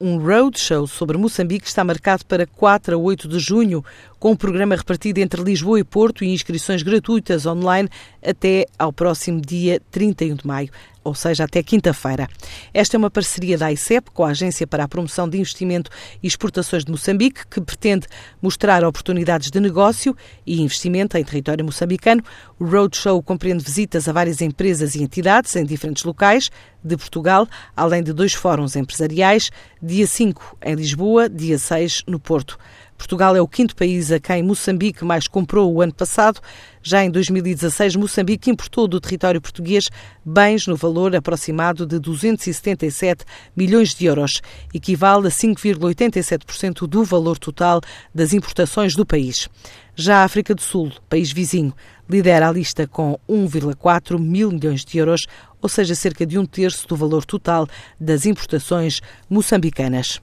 Um roadshow sobre Moçambique está marcado para 4 a 8 de junho, com um programa repartido entre Lisboa e Porto e inscrições gratuitas online até ao próximo dia 31 de maio ou seja, até quinta-feira. Esta é uma parceria da ICEP com a Agência para a Promoção de Investimento e Exportações de Moçambique, que pretende mostrar oportunidades de negócio e investimento em território moçambicano. O Roadshow compreende visitas a várias empresas e entidades em diferentes locais de Portugal, além de dois fóruns empresariais, dia 5 em Lisboa, dia 6 no Porto. Portugal é o quinto país a quem Moçambique mais comprou o ano passado. Já em 2016, Moçambique importou do território português bens no valor aproximado de 277 milhões de euros, equivale a 5,87% do valor total das importações do país. Já a África do Sul, país vizinho, lidera a lista com 1,4 mil milhões de euros, ou seja, cerca de um terço do valor total das importações moçambicanas.